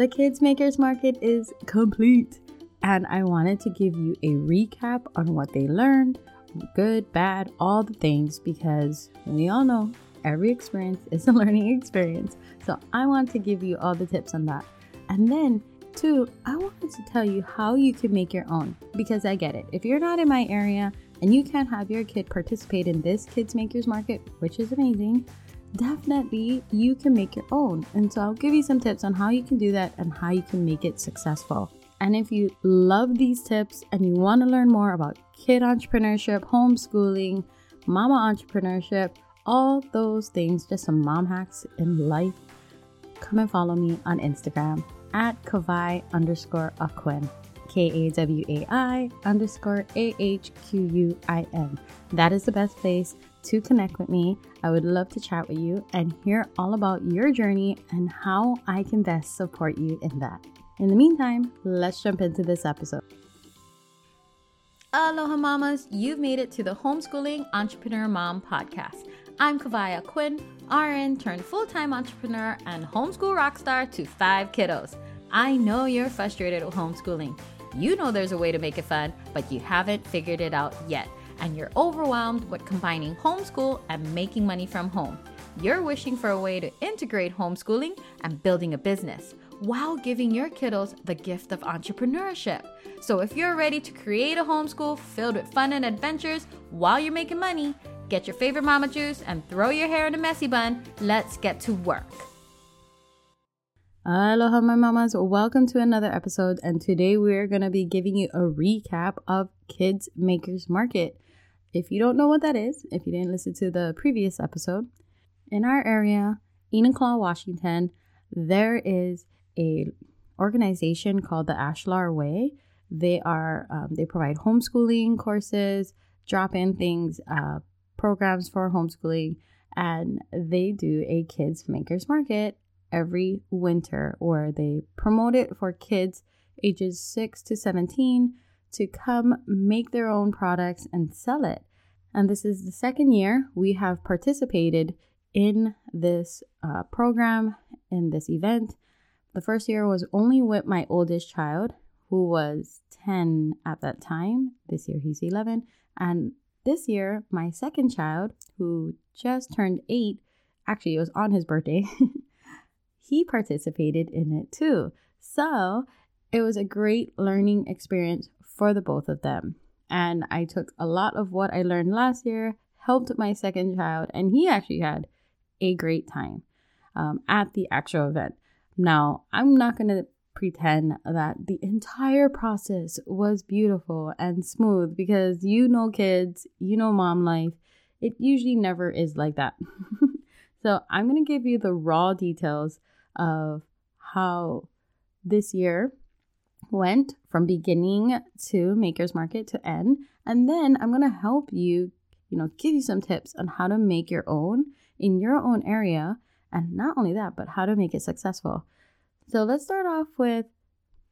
The Kids Makers Market is complete, and I wanted to give you a recap on what they learned good, bad, all the things because we all know every experience is a learning experience. So I want to give you all the tips on that. And then, two, I wanted to tell you how you can make your own because I get it. If you're not in my area and you can't have your kid participate in this Kids Makers Market, which is amazing, definitely you can make your own. And so I'll give you some tips on how you can do that and how you can make it successful. And if you love these tips and you want to learn more about kid entrepreneurship, homeschooling, mama entrepreneurship, all those things, just some mom hacks in life, come and follow me on Instagram at Kawai underscore Ahquin. K A W A I underscore A H Q U I N. That is the best place to connect with me. I would love to chat with you and hear all about your journey and how I can best support you in that. In the meantime, let's jump into this episode. Aloha mamas, you've made it to the Homeschooling Entrepreneur Mom podcast. I'm Kawai Ahquin, RN turned full-time entrepreneur and homeschool rock star to five kiddos. I know you're frustrated with homeschooling. You know there's a way to make it fun, but you haven't figured it out yet, and you're overwhelmed with combining homeschool and making money from home. You're wishing for a way to integrate homeschooling and building a business while giving your kiddos the gift of entrepreneurship. So, if you're ready to create a homeschool filled with fun and adventures while you're making money, get your favorite mama juice and throw your hair in a messy bun. Let's get to work. Aloha, my mamas. Welcome to another episode. And today we're going to be giving you a recap of Kids Makers Market. If you don't know what that is, if you didn't listen to the previous episode, in our area, Enumclaw, Washington, there is a organization called the Ashlar Way. They are um, they provide homeschooling courses, drop in things, uh, programs for homeschooling, and they do a kids makers market every winter, or they promote it for kids ages six to seventeen to come make their own products and sell it. And this is the second year we have participated in this uh, program, in this event. The first year was only with my oldest child, who was 10 at that time. This year he's 11. And this year, my second child, who just turned eight, actually, it was on his birthday, he participated in it too. So it was a great learning experience for the both of them. And I took a lot of what I learned last year, helped my second child, and he actually had a great time um, at the actual event. Now, I'm not going to pretend that the entire process was beautiful and smooth because you know kids, you know mom life. It usually never is like that. so, I'm going to give you the raw details of how this year went from beginning to Makers Market to end. And then I'm going to help you, you know, give you some tips on how to make your own in your own area. And not only that, but how to make it successful. So let's start off with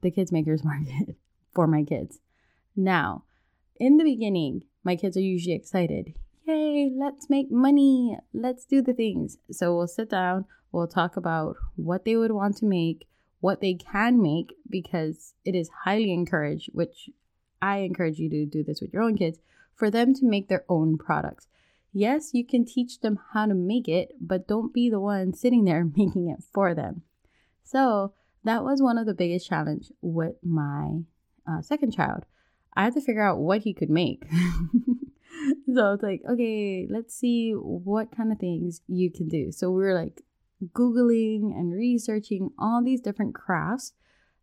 the Kids Makers Market for my kids. Now, in the beginning, my kids are usually excited. Yay, let's make money. Let's do the things. So we'll sit down, we'll talk about what they would want to make, what they can make, because it is highly encouraged, which I encourage you to do this with your own kids, for them to make their own products. Yes, you can teach them how to make it, but don't be the one sitting there making it for them. So that was one of the biggest challenge with my uh, second child. I had to figure out what he could make. so it's like, okay, let's see what kind of things you can do. So we were like Googling and researching all these different crafts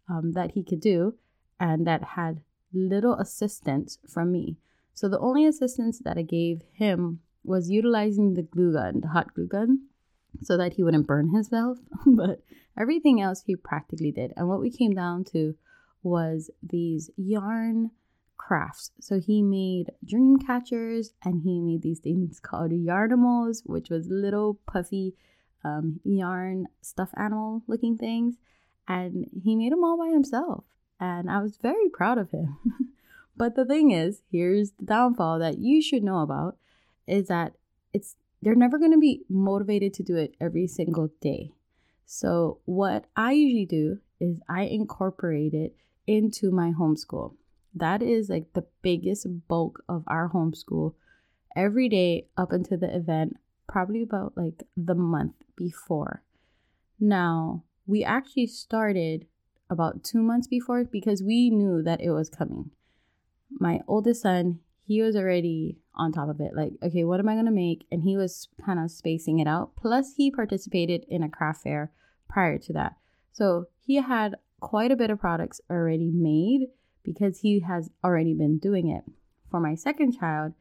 um, that he could do and that had little assistance from me. So the only assistance that I gave him was utilizing the glue gun, the hot glue gun, so that he wouldn't burn himself. but everything else he practically did. And what we came down to was these yarn crafts. So he made dream catchers and he made these things called yarnimals, which was little puffy um, yarn stuffed animal looking things. And he made them all by himself. And I was very proud of him. but the thing is, here's the downfall that you should know about is that it's they're never going to be motivated to do it every single day. So, what I usually do is I incorporate it into my homeschool. That is like the biggest bulk of our homeschool every day up until the event, probably about like the month before. Now, we actually started about two months before because we knew that it was coming. My oldest son, he was already on top of it. Like, okay, what am I going to make? And he was kind of spacing it out. Plus, he participated in a craft fair prior to that. So he had quite a bit of products already made because he has already been doing it. For my second child,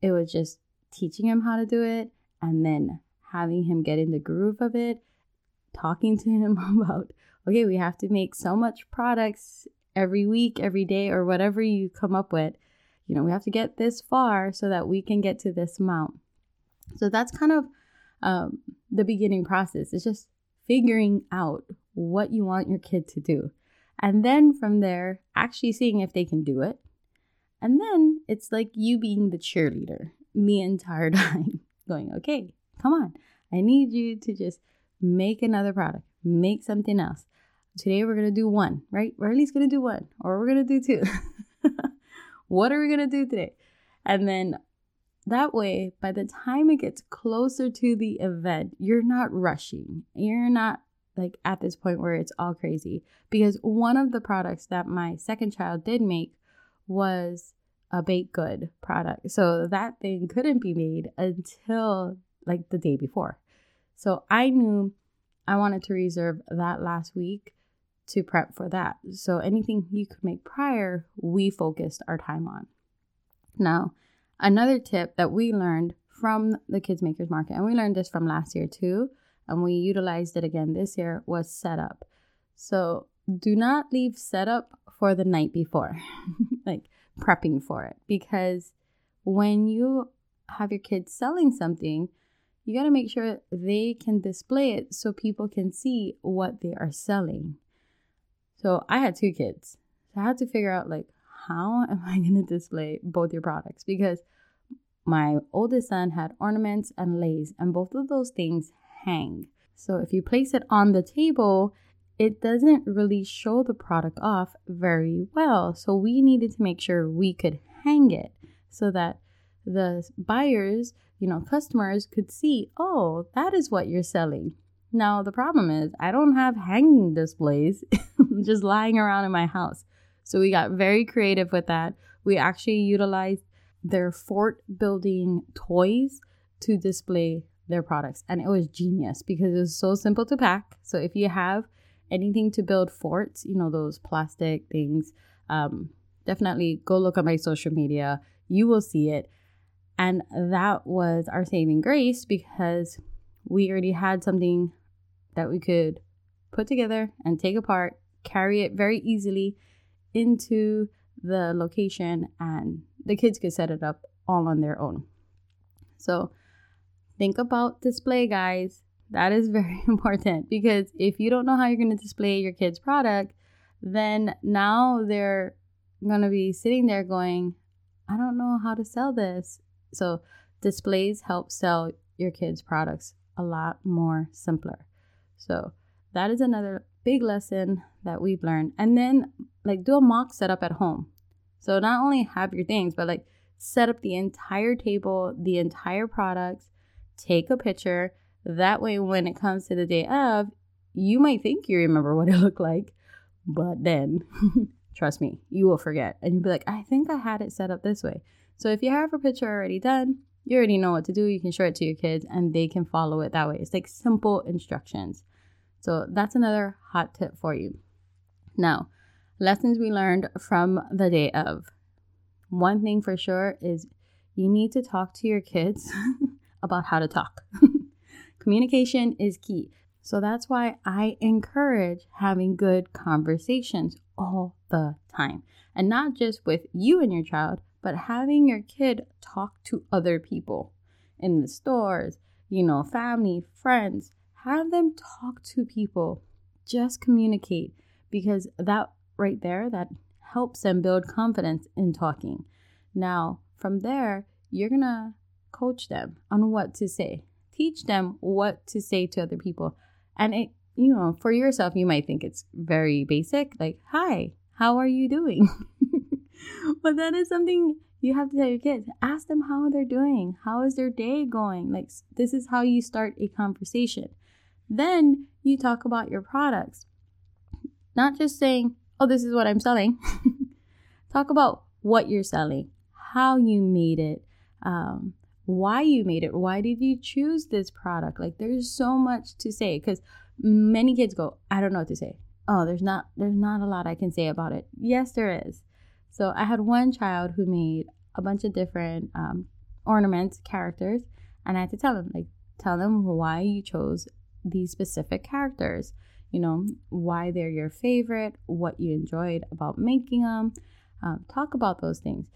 it was just teaching him how to do it and then having him get in the groove of it, talking to him about, okay, we have to make so much products every week, every day, or whatever you come up with. You know, we have to get this far so that we can get to this amount. So that's kind of um, the beginning process. It's just figuring out what you want your kid to do. And then from there, actually seeing if they can do it. And then it's like you being the cheerleader the entire time, going, okay, come on. I need you to just make another product, make something else. Today we're going to do one, right? We're at least going to do one, or we're going to do two. what are we going to do today? And then that way, by the time it gets closer to the event, you're not rushing. You're not like at this point where it's all crazy. Because one of the products that my second child did make was a baked good product. So that thing couldn't be made until like the day before. So I knew I wanted to reserve that last week to prep for that. So anything you could make prior, we focused our time on. Now, another tip that we learned from the Kids Makers Market, and we learned this from last year too, and we utilized it again this year, was setup. So do not leave setup for the night before, like prepping for it, because when you have your kids selling something, you got to make sure they can display it so people can see what they are selling. So I had two kids. So I had to figure out like how am I going to display both your products because my oldest son had ornaments and leis and both of those things hang. So if you place it on the table, it doesn't really show the product off very well. So we needed to make sure we could hang it so that the buyers, you know, customers could see, oh, that is what you're selling. Now, the problem is, I don't have hanging displays just lying around in my house. So we got very creative with that. We actually utilized their fort building toys to display their products. And it was genius because it was so simple to pack. So if you have anything to build forts, you know, those plastic things, um, definitely go look at my social media. You will see it. And that was our saving grace because we already had something that we could put together and take apart, carry it very easily into the location, and the kids could set it up all on their own. So, think about display, guys. That is very important because if you don't know how you're going to display your kids' product, then now they're going to be sitting there going, I don't know how to sell this. So, displays help sell your kids' products a lot more simpler. So, that is another big lesson that we've learned. And then, like, do a mock setup at home. So, not only have your things, but like, set up the entire table, the entire products, take a picture. That way, when it comes to the day of, you might think you remember what it looked like, but then, trust me, you will forget. And you'll be like, I think I had it set up this way. So, if you have a picture already done, you already know what to do. You can show it to your kids and they can follow it that way. It's like simple instructions. So, that's another hot tip for you. Now, lessons we learned from the day of. One thing for sure is you need to talk to your kids about how to talk. Communication is key. So that's why I encourage having good conversations all the time. And not just with you and your child, but having your kid talk to other people in the stores, you know, family, friends. Have them talk to people. Just communicate because that right there, that helps them build confidence in talking. Now, from there, you're going to coach them on what to say, teach them what to say to other people. And it you know, for yourself, you might think it's very basic, like, hi, how are you doing? but that is something you have to tell your kids. Ask them how they're doing. How is their day going? Like, this is how you start a conversation. Then you talk about your products. Not just saying, oh, this is what I'm selling. talk about what you're selling, how you made it, um, why you made it, why did you choose this product. Like, there's so much to say because many kids go, I don't know what to say. Oh, there's not there's not a lot I can say about it. Yes, there is. So I had one child who made a bunch of different um, ornaments, characters, and I had to tell him like tell them why you chose these specific characters. You know why they're your favorite, what you enjoyed about making them. Um, talk about those things.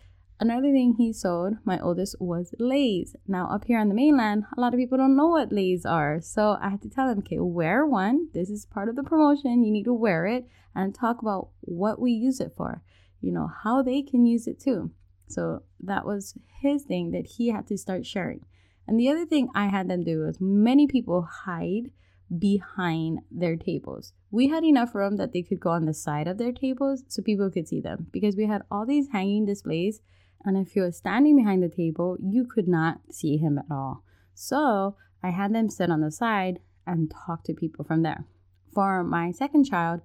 Another thing he sold, my oldest, was leis. Now, up here on the mainland, a lot of people don't know what leis are. So I had to tell them, okay, wear one. This is part of the promotion. You need to wear it and talk about what we use it for, you know, how they can use it too. So that was his thing that he had to start sharing. And the other thing I had them do was many people hide behind their tables. We had enough room that they could go on the side of their tables so people could see them because we had all these hanging displays and if he was standing behind the table, you could not see him at all. So I had them sit on the side and talk to people from there. For my second child,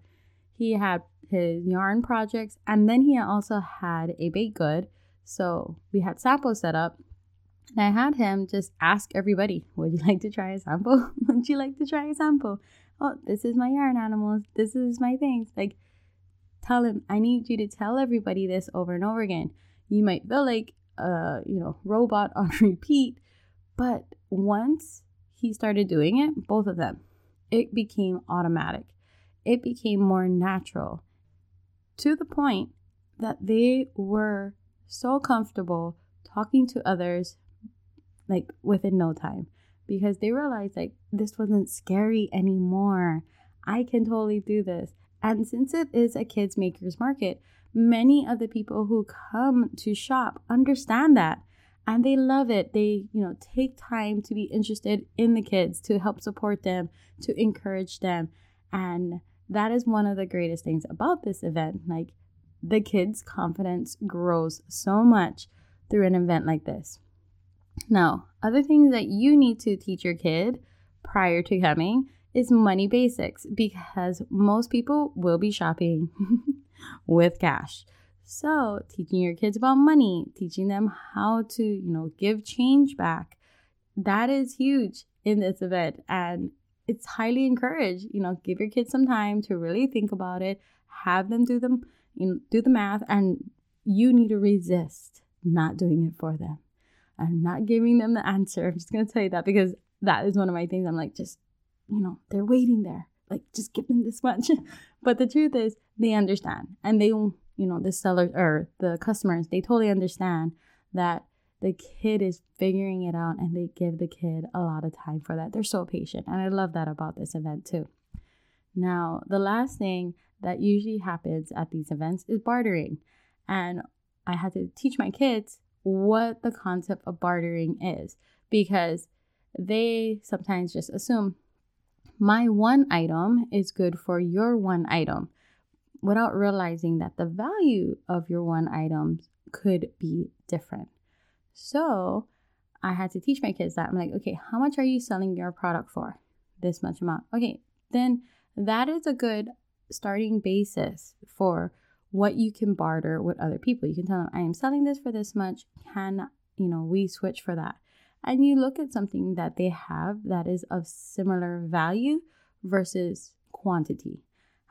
he had his yarn projects and then he also had a baked good. So we had samples set up and I had him just ask everybody, Would you like to try a sample? Would you like to try a sample? Oh, this is my yarn animals. This is my things. Like, tell him, I need you to tell everybody this over and over again you might feel like a you know robot on repeat but once he started doing it both of them it became automatic. It became more natural to the point that they were so comfortable talking to others like within no time because they realized like this wasn't scary anymore. I can totally do this and since it is a kids makers market many of the people who come to shop understand that. And they love it. They you know take time to be interested in the kids to help support them to encourage them. And that is one of the greatest things about this event. Like the kids confidence grows so much through an event like this. Now other things that you need to teach your kid prior to coming is money basics because most people will be shopping with cash. So, teaching your kids about money, teaching them how to, you know, give change back, that is huge in this event. And it's highly encouraged. You know, give your kids some time to really think about it, have them do them, you know, do the math, and you need to resist not doing it for them and not giving them the answer. I'm just gonna tell you that because that is one of my things. I'm like, just, you know, they're waiting there. Like just give them this much. But the truth is they understand. And they you know the sellers or the customers they totally understand that the kid is figuring it out and they give the kid a lot of time for that. They're so patient. And i love that about this event too. Now the last thing that usually happens at these events is bartering. And i had to teach my kids what the concept of bartering is because they sometimes just assume my one item is good for your one item without realizing that the value of your one item could be different. So I had to teach my kids that. I'm like, okay, how much are you selling your product for? This much amount. Okay, then that is a good starting basis for what you can barter with other people. You can tell them, I am selling this for this much. Can, you know, we switch for that? And you look at something that they have that is of similar value versus quantity.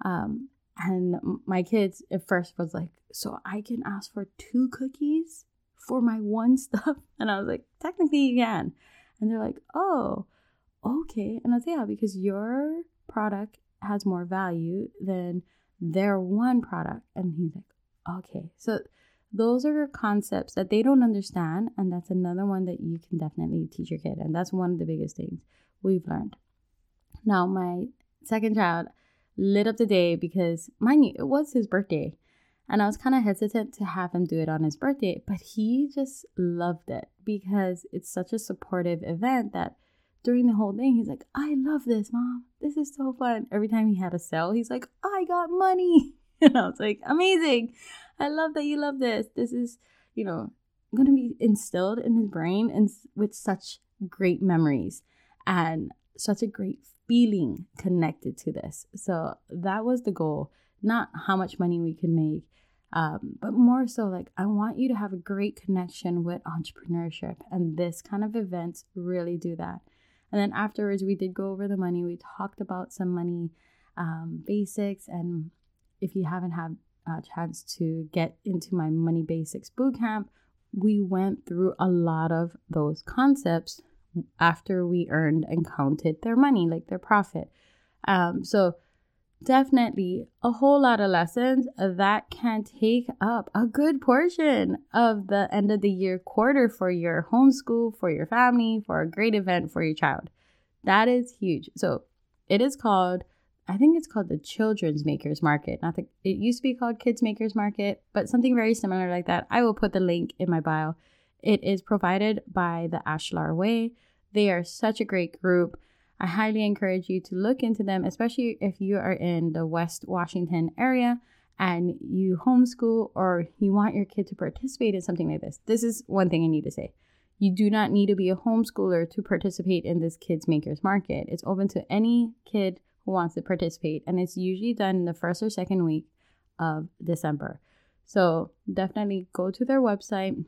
Um, and my kids at first was like, So I can ask for two cookies for my one stuff? And I was like, Technically, you can. And they're like, Oh, okay. And I was, like, Yeah, because your product has more value than their one product. And he's like, Okay. So those are concepts that they don't understand and that's another one that you can definitely teach your kid and that's one of the biggest things we've learned now my second child lit up the day because mind you it was his birthday and i was kind of hesitant to have him do it on his birthday but he just loved it because it's such a supportive event that during the whole thing, he's like, I love this, mom. This is so fun. Every time he had a sale, he's like, I got money. And I was like, amazing. I love that you love this. This is, you know, going to be instilled in his brain and with such great memories and such a great feeling connected to this. So that was the goal, not how much money we can make, um, but more so like I want you to have a great connection with entrepreneurship, and this kind of events really do that. And then afterwards, we did go over the money. We talked about some money um, basics. And if you haven't had a chance to get into my money basics bootcamp, we went through a lot of those concepts after we earned and counted their money, like their profit. Um, so definitely a whole lot of lessons that can take up a good portion of the end of the year quarter for your homeschool, for your family, for a great event for your child. That is huge. So it is called, I think it's called the Children's Makers Market. Not the, it used to be called Kids Makers Market, but something very similar like that. I will put the link in my bio. It is provided by the Ashlar Way. They are such a great group. I highly encourage you to look into them, especially if you are in the West Washington area and you homeschool or you want your kid to participate in something like this. This is one thing I need to say. You do not need to be a homeschooler to participate in this Kids Makers Market. It's open to any kid who wants to participate, and it's usually done in the first or second week of December. So definitely go to their website,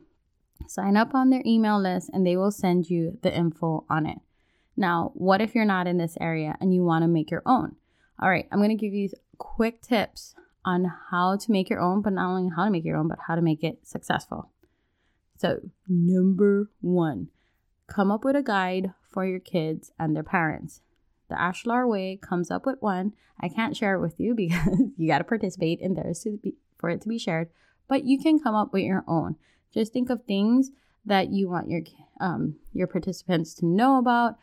sign up on their email list, and they will send you the info on it. Now, what if you're not in this area and you want to make your own? All right, I'm going to give you quick tips on how to make your own, but not only how to make your own, but how to make it successful. So, number one, come up with a guide for your kids and their parents. The Ashlar Way comes up with one. I can't share it with you because you got to participate in theirs to be, for it to be shared, but you can come up with your own. Just think of things that you want your um, your participants to know about,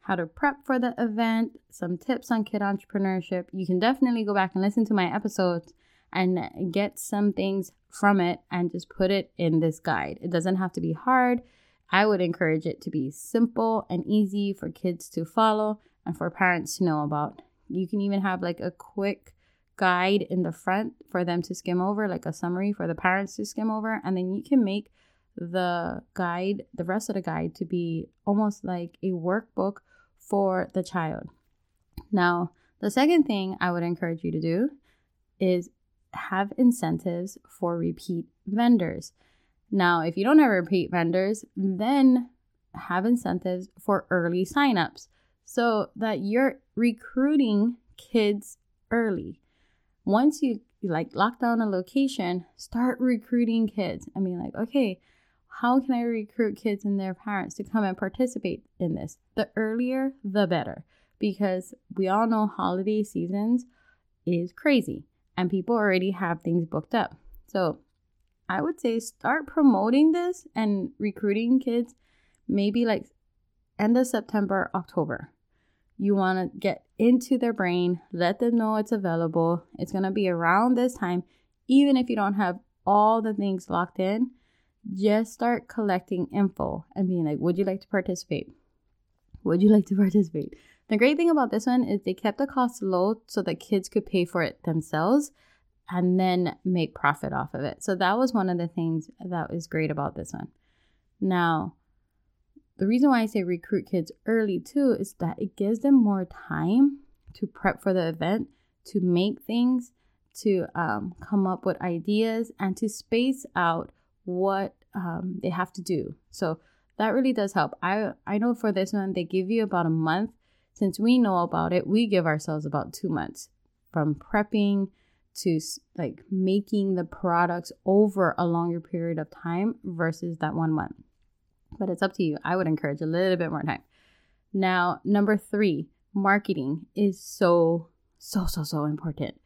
how to prep for the event, some tips on kid entrepreneurship. You can definitely go back and listen to my episodes and get some things from it and just put it in this guide. It doesn't have to be hard. I would encourage it to be simple and easy for kids to follow and for parents to know about. You can even have like a quick guide in the front for them to skim over, like a summary for the parents to skim over, and then you can make the guide, the rest of the guide, to be almost like a workbook for the child. Now, the second thing I would encourage you to do is have incentives for repeat vendors. Now, if you don't have repeat vendors, then have incentives for early signups so that you're recruiting kids early. Once you like lock down a location, start recruiting kids. I mean, like, okay, how can I recruit kids and their parents to come and participate in this? The earlier, the better, because we all know holiday seasons is crazy and people already have things booked up. So I would say start promoting this and recruiting kids maybe like end of September, October. You want to get into their brain, let them know it's available. It's going to be around this time, even if you don't have all the things locked in just start collecting info and being like, would you like to participate? Would you like to participate? The great thing about this one is they kept the cost low so that kids could pay for it themselves and then make profit off of it. So that was one of the things that was great about this one. Now, the reason why I say recruit kids early too is that it gives them more time to prep for the event, to make things, to um, come up with ideas, and to space out what um, they have to do. So that really does help. I I know for this one they give you about a month. Since we know about it, we give ourselves about two months from prepping to like making the products over a longer period of time versus that one month. But it's up to you. I would encourage a little bit more time. Now, number three, marketing is so, so, so, so important.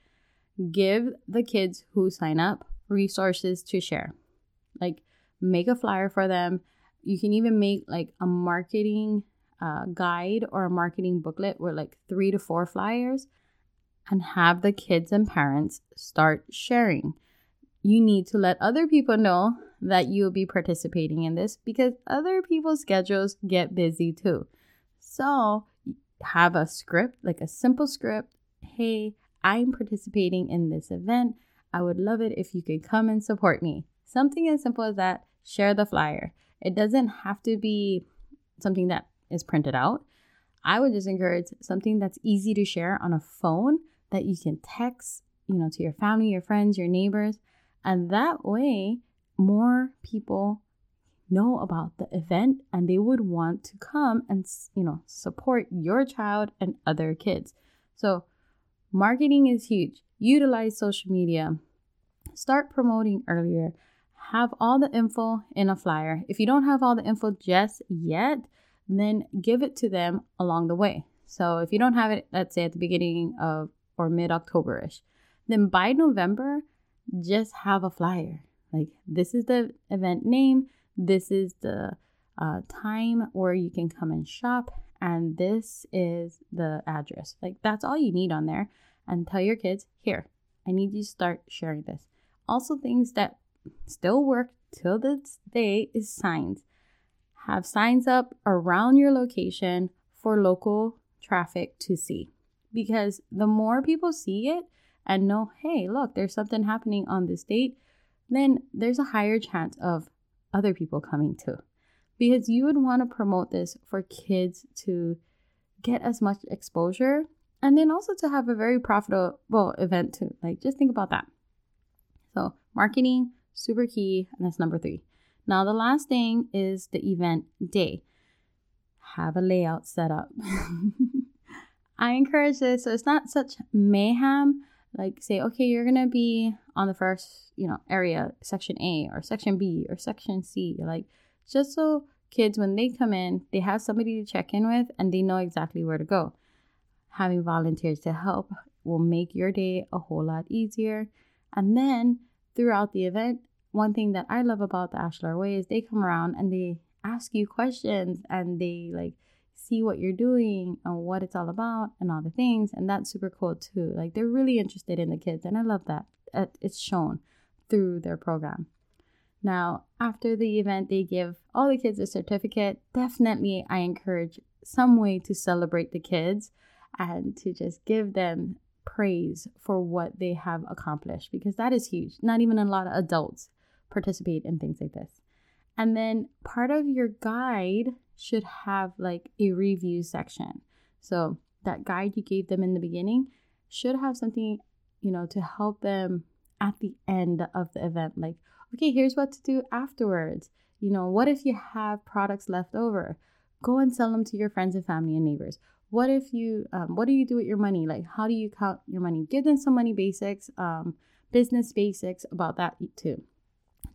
Give the kids who sign up resources to share. Like make a flyer for them. You can even make like a marketing uh, guide or a marketing booklet with like three to four flyers and have the kids and parents start sharing. You need to let other people know that you'll be participating in this because other people's schedules get busy too. So have a script, like a simple script. Hey, I'm participating in this event. I would love it if you could come and support me. Something as simple as that. Share the flyer. It doesn't have to be something that is printed out. I would just encourage something that's easy to share on a phone that you can text, you know, to your family, your friends, your neighbors, and that way more people know about the event and they would want to come and you know support your child and other kids. So marketing is huge. Utilize social media. Start promoting earlier. Have all the info in a flyer. If you don't have all the info just yet then give it to them along the way. So if you don't have it let's say at the beginning of or mid octoberish then by november just have a flyer like this is the event name this is the uh, time where you can come and shop, and this is the address. Like, that's all you need on there. And tell your kids, here, I need you to start sharing this. Also, things that still work till this day is signs. Have signs up around your location for local traffic to see. Because the more people see it and know, hey, look, there's something happening on this date, then there's a higher chance of other people coming too. Because you would want to promote this for kids to get as much exposure and then also to have a very profitable event too. Like just think about that. So, marketing super key, and that's number 3. Now, the last thing is the event day. Have a layout set up. I encourage this so it's not such mayhem, like say okay you're gonna be on the first you know area section a or section b or section c like just so kids when they come in they have somebody to check in with and they know exactly where to go. Having volunteers to help will make your day a whole lot easier. And then throughout the event one thing that i love about the ashlar way is they come around and they ask you questions and they like see what you're doing and what it's all about and all the things. And that's super cool too. Like they're really interested in the kids. And I love that. It's shown through their program. Now, after the event, they give all the kids a certificate. Definitely, I encourage some way to celebrate the kids and to just give them praise for what they have accomplished because that is huge. Not even a lot of adults participate in things like this. And then part of your guide should have like a review section. So that guide you gave them in the beginning should have something, you know, to help them at the end of the event. Like, okay, here's what to do afterwards. You know, what if you have products left over? Go and sell them to your friends and family and neighbors. What if you, um, what do you do with your money? Like, how do you count your money? Give them some money basics, um, business basics about that too.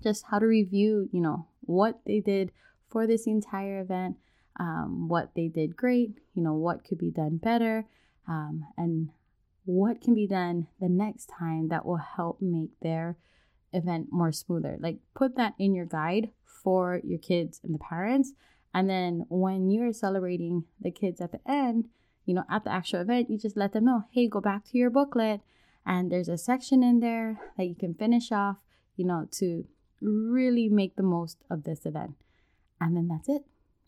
Just how to review, you know, what they did for this entire event, um, what they did great, you know, what could be done better, um, and what can be done the next time that will help make their event more smoother. Like, put that in your guide for your kids and the parents. And then when you're celebrating the kids at the end, you know, at the actual event, you just let them know, hey, go back to your booklet. And there's a section in there that you can finish off, you know, to really make the most of this event and then that's it.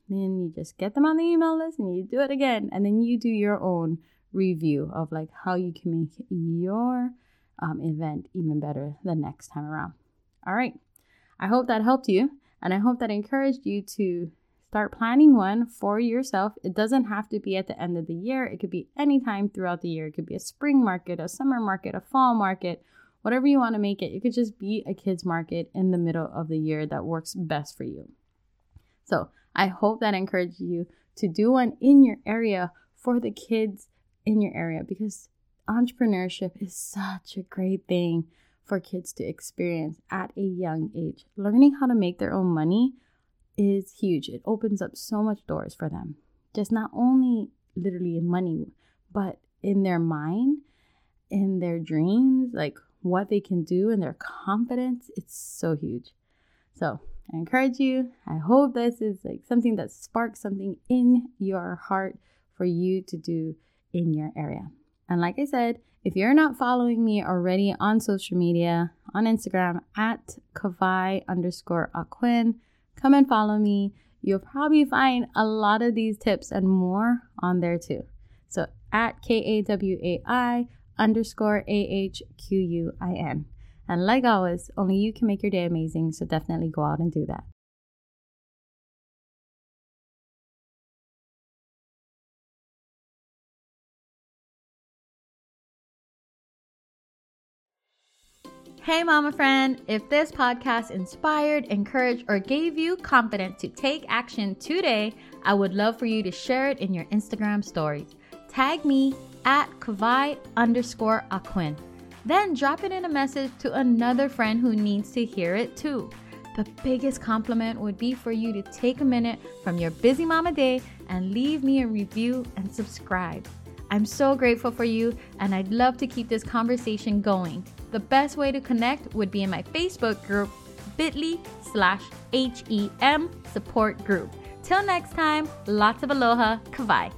Then you just get them on the email list and you do it again. And then you do your own review of like how you can make your um, event even better the next time around. All right. I hope that helped you and I hope that encouraged you to start planning one for yourself. It doesn't have to be at the end of the year, it could be anytime throughout the year. It could be a spring market, a summer market, a fall market, whatever you want to make it. It could just be a kids market in the middle of the year that works best for you. So I hope that encourages you to do one in your area for the kids in your area because entrepreneurship is such a great thing for kids to experience at a young age. Learning how to make their own money is huge. It opens up so much doors for them. Just not only literally in money, but in their mind, in their dreams, like what they can do and their confidence. It's so huge. So I encourage you. I hope this is like something that sparks something in your heart for you to do in your area. And like I said, if you're not following me already on social media, on Instagram at Kawai underscore Ahquin, come and follow me. You'll probably find a lot of these tips and more on there too. So at K A W A I underscore A H Q U I N. And like always, only you can make your day amazing, so definitely go out and do that. Hey, mama friend, if this podcast inspired, encouraged, or gave you confidence to take action today, I would love for you to share it in your Instagram stories. Tag me at Kawai underscore Ahquin. Then drop it in a message to another friend who needs to hear it too. The biggest compliment would be for you to take a minute from your busy mama day and leave me a review and subscribe. I'm so grateful for you, and I'd love to keep this conversation going. The best way to connect would be in my Facebook group, bit.ly slash HEM support group. Till next time, lots of aloha, kawai.